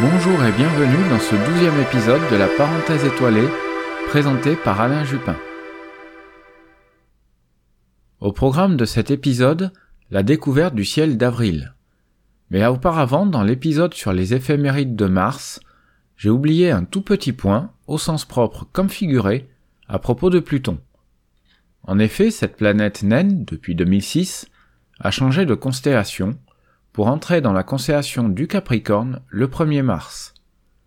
Bonjour et bienvenue dans ce douzième épisode de la parenthèse étoilée présenté par Alain Jupin. Au programme de cet épisode, la découverte du ciel d'avril. Mais auparavant, dans l'épisode sur les éphémérides de Mars, j'ai oublié un tout petit point, au sens propre comme figuré, à propos de Pluton. En effet, cette planète naine, depuis 2006, a changé de constellation pour entrer dans la constellation du Capricorne le 1er mars.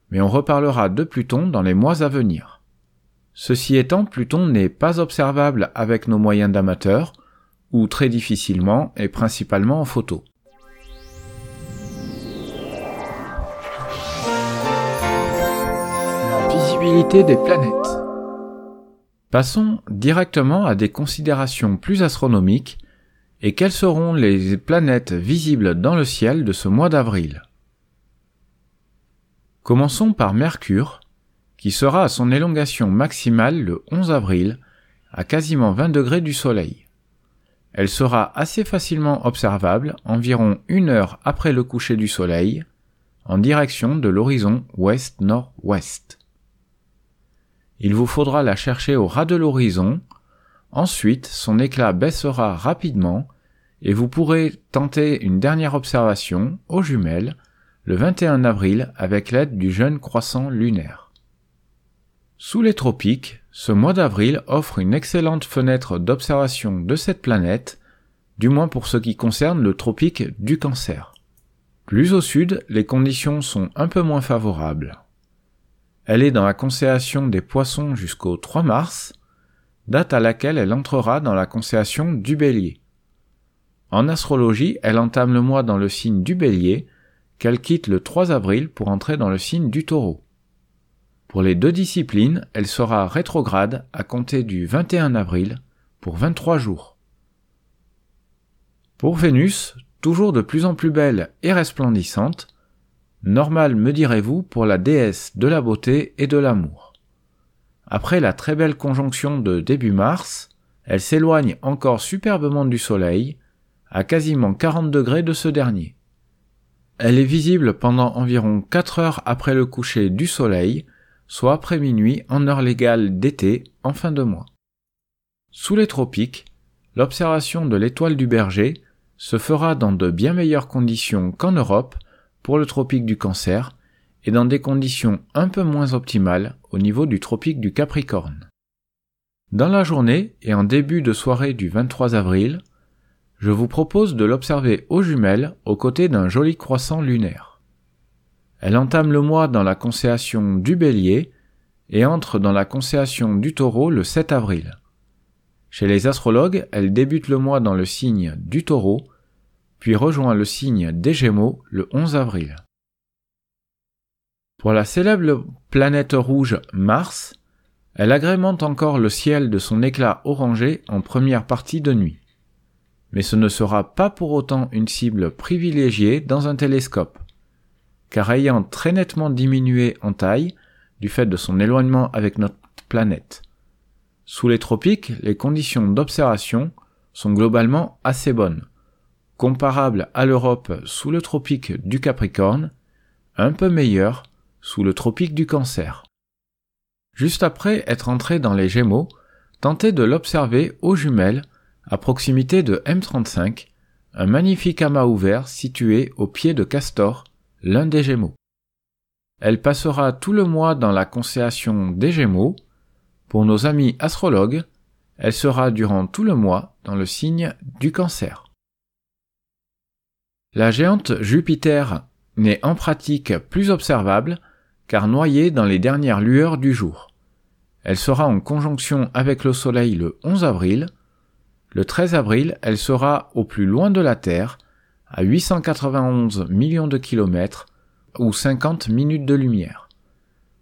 Mais on reparlera de Pluton dans les mois à venir. Ceci étant, Pluton n'est pas observable avec nos moyens d'amateurs, ou très difficilement et principalement en photo. La visibilité des planètes. Passons directement à des considérations plus astronomiques et quelles seront les planètes visibles dans le ciel de ce mois d'avril? Commençons par Mercure, qui sera à son élongation maximale le 11 avril, à quasiment 20 degrés du Soleil. Elle sera assez facilement observable environ une heure après le coucher du Soleil, en direction de l'horizon ouest-nord-ouest. Il vous faudra la chercher au ras de l'horizon, ensuite son éclat baissera rapidement et vous pourrez tenter une dernière observation aux jumelles le 21 avril avec l'aide du jeune croissant lunaire. Sous les tropiques, ce mois d'avril offre une excellente fenêtre d'observation de cette planète, du moins pour ce qui concerne le tropique du cancer. Plus au sud, les conditions sont un peu moins favorables. Elle est dans la constellation des poissons jusqu'au 3 mars, date à laquelle elle entrera dans la constellation du bélier. En astrologie, elle entame le mois dans le signe du bélier, qu'elle quitte le 3 avril pour entrer dans le signe du taureau. Pour les deux disciplines, elle sera rétrograde à compter du 21 avril pour 23 jours. Pour Vénus, toujours de plus en plus belle et resplendissante, normal me direz-vous pour la déesse de la beauté et de l'amour. Après la très belle conjonction de début mars, elle s'éloigne encore superbement du soleil à quasiment 40 degrés de ce dernier. Elle est visible pendant environ 4 heures après le coucher du soleil, soit après minuit en heure légale d'été en fin de mois. Sous les tropiques, l'observation de l'étoile du berger se fera dans de bien meilleures conditions qu'en Europe pour le tropique du cancer et dans des conditions un peu moins optimales au niveau du tropique du Capricorne. Dans la journée et en début de soirée du 23 avril, je vous propose de l'observer aux jumelles aux côtés d'un joli croissant lunaire. Elle entame le mois dans la constellation du bélier et entre dans la constellation du taureau le 7 avril. Chez les astrologues, elle débute le mois dans le signe du taureau, puis rejoint le signe des gémeaux le 11 avril. Pour la célèbre planète rouge Mars, elle agrémente encore le ciel de son éclat orangé en première partie de nuit mais ce ne sera pas pour autant une cible privilégiée dans un télescope, car ayant très nettement diminué en taille du fait de son éloignement avec notre planète. Sous les tropiques, les conditions d'observation sont globalement assez bonnes, comparables à l'Europe sous le tropique du Capricorne, un peu meilleures sous le tropique du Cancer. Juste après être entré dans les Gémeaux, tentez de l'observer aux jumelles à proximité de M35, un magnifique amas ouvert situé au pied de Castor, l'un des Gémeaux. Elle passera tout le mois dans la constellation des Gémeaux. Pour nos amis astrologues, elle sera durant tout le mois dans le signe du Cancer. La géante Jupiter n'est en pratique plus observable car noyée dans les dernières lueurs du jour. Elle sera en conjonction avec le Soleil le 11 avril, le 13 avril, elle sera au plus loin de la Terre, à 891 millions de kilomètres ou 50 minutes de lumière.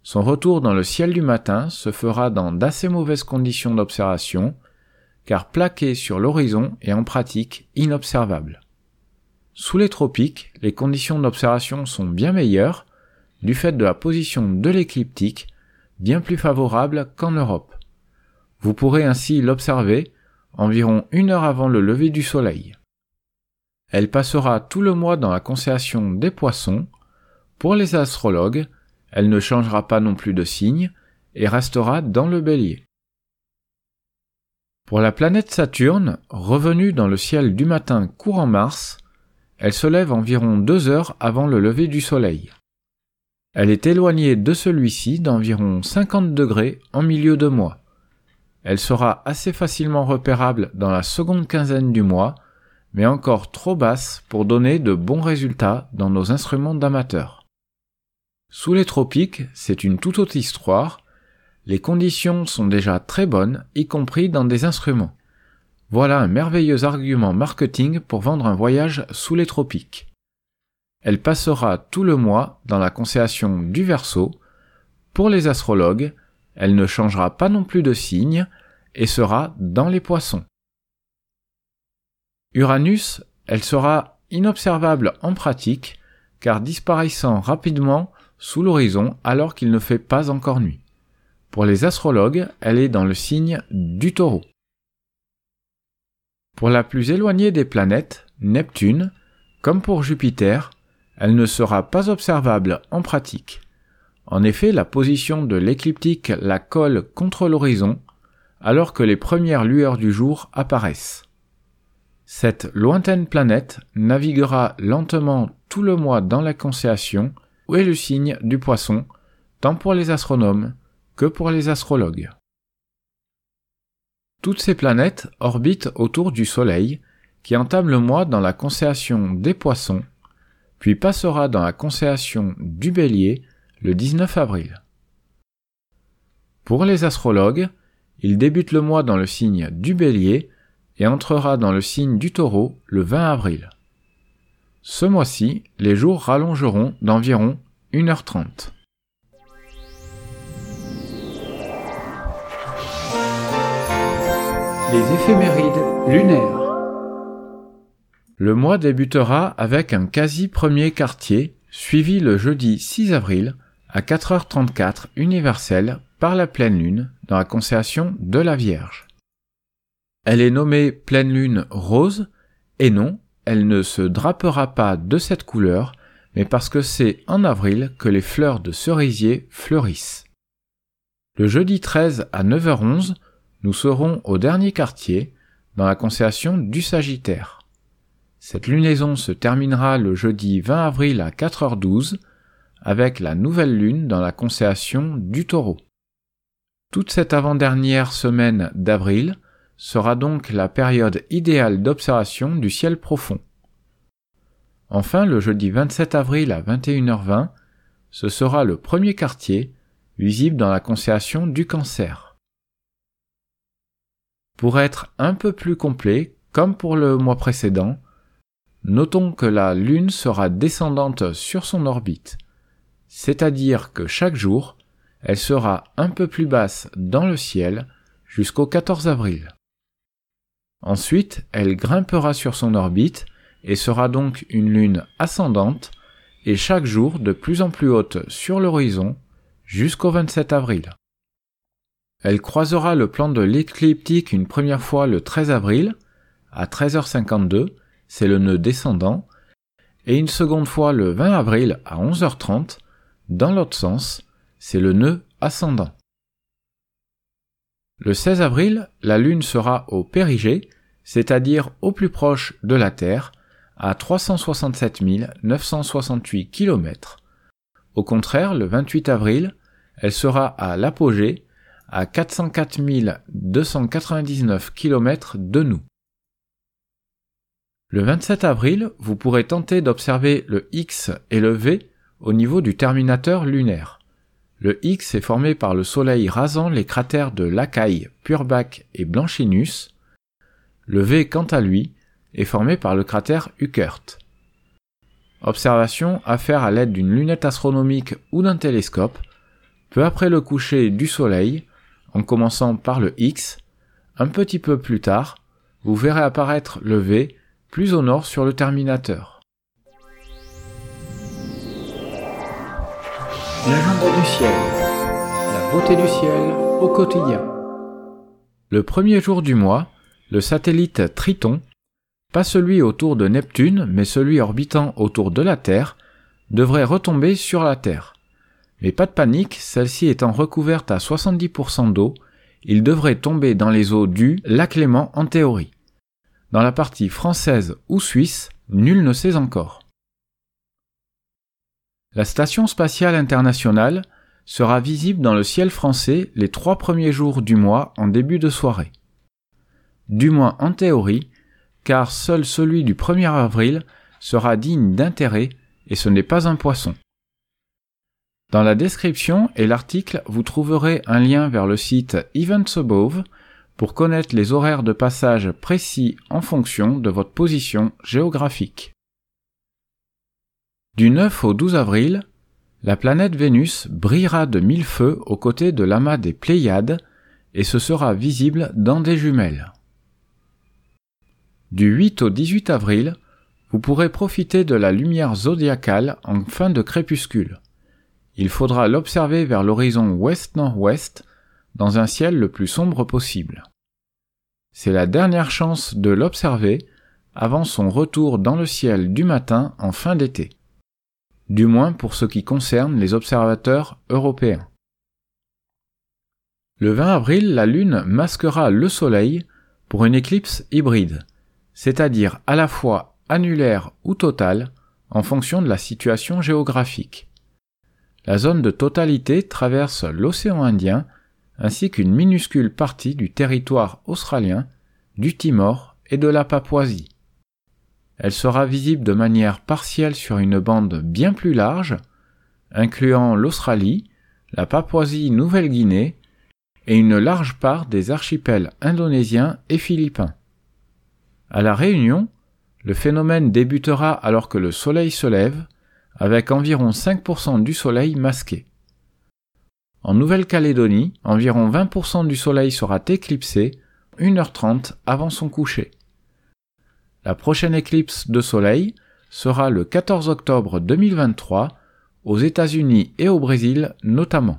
Son retour dans le ciel du matin se fera dans d'assez mauvaises conditions d'observation, car plaqué sur l'horizon et en pratique inobservable. Sous les tropiques, les conditions d'observation sont bien meilleures, du fait de la position de l'écliptique, bien plus favorable qu'en Europe. Vous pourrez ainsi l'observer environ une heure avant le lever du soleil. Elle passera tout le mois dans la constellation des poissons, Pour les astrologues, elle ne changera pas non plus de signe et restera dans le bélier. Pour la planète Saturne, revenue dans le ciel du matin courant Mars, elle se lève environ deux heures avant le lever du Soleil. Elle est éloignée de celui-ci d'environ 50 degrés en milieu de mois. Elle sera assez facilement repérable dans la seconde quinzaine du mois, mais encore trop basse pour donner de bons résultats dans nos instruments d'amateurs. Sous les tropiques, c'est une toute autre histoire, les conditions sont déjà très bonnes, y compris dans des instruments. Voilà un merveilleux argument marketing pour vendre un voyage sous les tropiques. Elle passera tout le mois dans la constellation du Verseau. Pour les astrologues, elle ne changera pas non plus de signe et sera dans les poissons. Uranus, elle sera inobservable en pratique car disparaissant rapidement sous l'horizon alors qu'il ne fait pas encore nuit. Pour les astrologues, elle est dans le signe du taureau. Pour la plus éloignée des planètes, Neptune, comme pour Jupiter, elle ne sera pas observable en pratique. En effet, la position de l'écliptique la colle contre l'horizon, alors que les premières lueurs du jour apparaissent. Cette lointaine planète naviguera lentement tout le mois dans la constellation où est le signe du poisson, tant pour les astronomes que pour les astrologues. Toutes ces planètes orbitent autour du Soleil, qui entame le mois dans la constellation des Poissons, puis passera dans la constellation du Bélier le 19 avril. Pour les astrologues, il débute le mois dans le signe du Bélier et entrera dans le signe du Taureau le 20 avril. Ce mois-ci, les jours rallongeront d'environ 1h30. Les éphémérides lunaires. Le mois débutera avec un quasi premier quartier, suivi le jeudi 6 avril à 4h34 universel par la pleine lune dans la constellation de la Vierge. Elle est nommée pleine lune rose, et non, elle ne se drapera pas de cette couleur, mais parce que c'est en avril que les fleurs de cerisier fleurissent. Le jeudi 13 à 9h11, nous serons au dernier quartier, dans la constellation du Sagittaire. Cette lunaison se terminera le jeudi 20 avril à 4h12 avec la nouvelle lune dans la constellation du Taureau. Toute cette avant-dernière semaine d'avril sera donc la période idéale d'observation du ciel profond. Enfin, le jeudi 27 avril à 21h20, ce sera le premier quartier visible dans la constellation du Cancer. Pour être un peu plus complet, comme pour le mois précédent, notons que la Lune sera descendante sur son orbite, c'est-à-dire que chaque jour, elle sera un peu plus basse dans le ciel jusqu'au 14 avril. Ensuite, elle grimpera sur son orbite et sera donc une lune ascendante et chaque jour de plus en plus haute sur l'horizon jusqu'au 27 avril. Elle croisera le plan de l'écliptique une première fois le 13 avril, à 13h52, c'est le nœud descendant, et une seconde fois le 20 avril à 11h30, dans l'autre sens, c'est le nœud ascendant. Le 16 avril, la Lune sera au périgée, c'est-à-dire au plus proche de la Terre, à 367 968 km. Au contraire, le 28 avril, elle sera à l'apogée, à 404 299 km de nous. Le 27 avril, vous pourrez tenter d'observer le X et le V au niveau du terminateur lunaire. Le X est formé par le Soleil rasant les cratères de Lacaille, Purbac et Blanchinus. Le V, quant à lui, est formé par le cratère Huckert. Observation à faire à l'aide d'une lunette astronomique ou d'un télescope, peu après le coucher du Soleil, en commençant par le X. Un petit peu plus tard, vous verrez apparaître le V plus au nord sur le terminateur. L'agenda du ciel. La beauté du ciel au quotidien. Le premier jour du mois, le satellite Triton, pas celui autour de Neptune, mais celui orbitant autour de la Terre, devrait retomber sur la Terre. Mais pas de panique, celle-ci étant recouverte à 70% d'eau, il devrait tomber dans les eaux du lac Léman en théorie. Dans la partie française ou suisse, nul ne sait encore. La Station spatiale internationale sera visible dans le ciel français les trois premiers jours du mois en début de soirée. Du moins en théorie, car seul celui du 1er avril sera digne d'intérêt et ce n'est pas un poisson. Dans la description et l'article, vous trouverez un lien vers le site Events Above pour connaître les horaires de passage précis en fonction de votre position géographique. Du 9 au 12 avril, la planète Vénus brillera de mille feux aux côtés de l'amas des Pléiades et ce sera visible dans des jumelles. Du 8 au 18 avril, vous pourrez profiter de la lumière zodiacale en fin de crépuscule. Il faudra l'observer vers l'horizon ouest-nord-ouest dans un ciel le plus sombre possible. C'est la dernière chance de l'observer avant son retour dans le ciel du matin en fin d'été. Du moins pour ce qui concerne les observateurs européens. Le 20 avril, la Lune masquera le Soleil pour une éclipse hybride, c'est-à-dire à la fois annulaire ou totale en fonction de la situation géographique. La zone de totalité traverse l'océan Indien ainsi qu'une minuscule partie du territoire australien, du Timor et de la Papouasie. Elle sera visible de manière partielle sur une bande bien plus large, incluant l'Australie, la Papouasie-Nouvelle-Guinée et une large part des archipels indonésiens et philippins. À la Réunion, le phénomène débutera alors que le soleil se lève, avec environ 5% du soleil masqué. En Nouvelle-Calédonie, environ 20% du soleil sera éclipsé 1h30 avant son coucher. La prochaine éclipse de soleil sera le 14 octobre 2023 aux États-Unis et au Brésil notamment.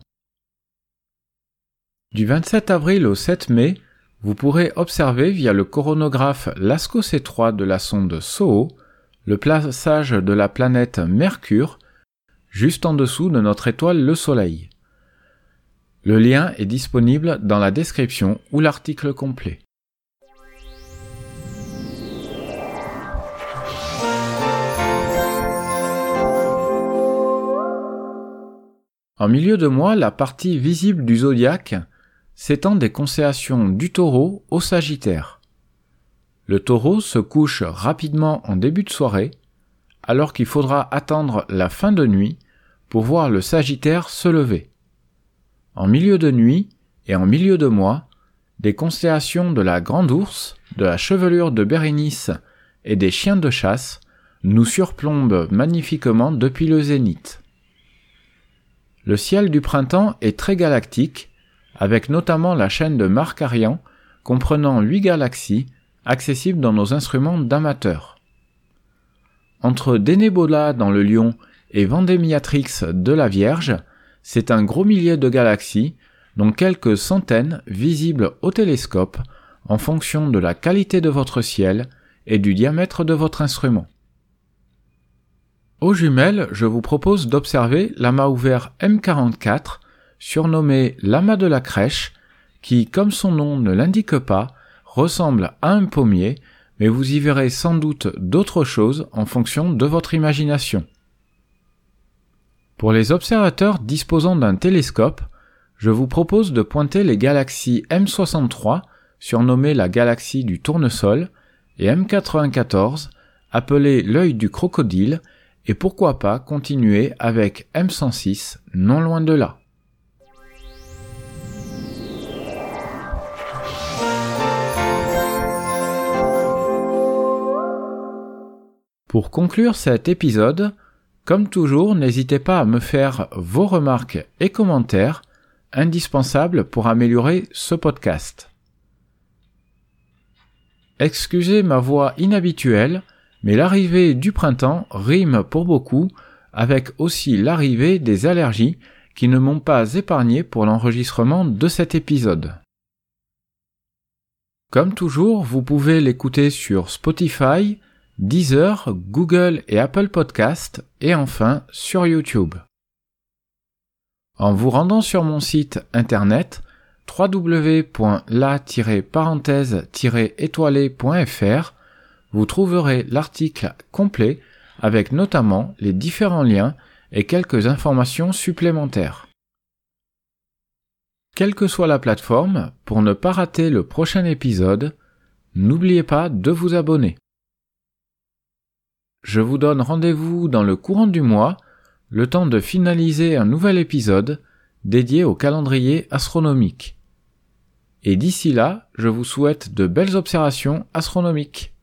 Du 27 avril au 7 mai, vous pourrez observer via le coronographe LASCO C3 de la sonde SOHO le passage de la planète Mercure juste en dessous de notre étoile le Soleil. Le lien est disponible dans la description ou l'article complet. En milieu de mois, la partie visible du zodiaque s'étend des constellations du taureau au sagittaire. Le taureau se couche rapidement en début de soirée, alors qu'il faudra attendre la fin de nuit pour voir le sagittaire se lever. En milieu de nuit et en milieu de mois, des constellations de la grande ours, de la chevelure de Bérénice et des chiens de chasse nous surplombent magnifiquement depuis le zénith. Le ciel du printemps est très galactique, avec notamment la chaîne de Markarian comprenant huit galaxies accessibles dans nos instruments d'amateurs. Entre Denebola dans le Lion et Vendémiatrix de la Vierge, c'est un gros millier de galaxies, dont quelques centaines visibles au télescope en fonction de la qualité de votre ciel et du diamètre de votre instrument. Aux jumelles, je vous propose d'observer l'amas ouvert M44, surnommé l'amas de la crèche, qui, comme son nom ne l'indique pas, ressemble à un pommier, mais vous y verrez sans doute d'autres choses en fonction de votre imagination. Pour les observateurs disposant d'un télescope, je vous propose de pointer les galaxies M63, surnommée la galaxie du tournesol, et M94, appelée l'œil du crocodile, et pourquoi pas continuer avec M106, non loin de là. Pour conclure cet épisode, comme toujours, n'hésitez pas à me faire vos remarques et commentaires indispensables pour améliorer ce podcast. Excusez ma voix inhabituelle, mais l'arrivée du printemps rime pour beaucoup avec aussi l'arrivée des allergies qui ne m'ont pas épargné pour l'enregistrement de cet épisode. Comme toujours, vous pouvez l'écouter sur Spotify, Deezer, Google et Apple Podcast et enfin sur YouTube. En vous rendant sur mon site internet www.la-parenthèse-étoilé.fr, vous trouverez l'article complet avec notamment les différents liens et quelques informations supplémentaires. Quelle que soit la plateforme, pour ne pas rater le prochain épisode, n'oubliez pas de vous abonner. Je vous donne rendez-vous dans le courant du mois, le temps de finaliser un nouvel épisode dédié au calendrier astronomique. Et d'ici là, je vous souhaite de belles observations astronomiques.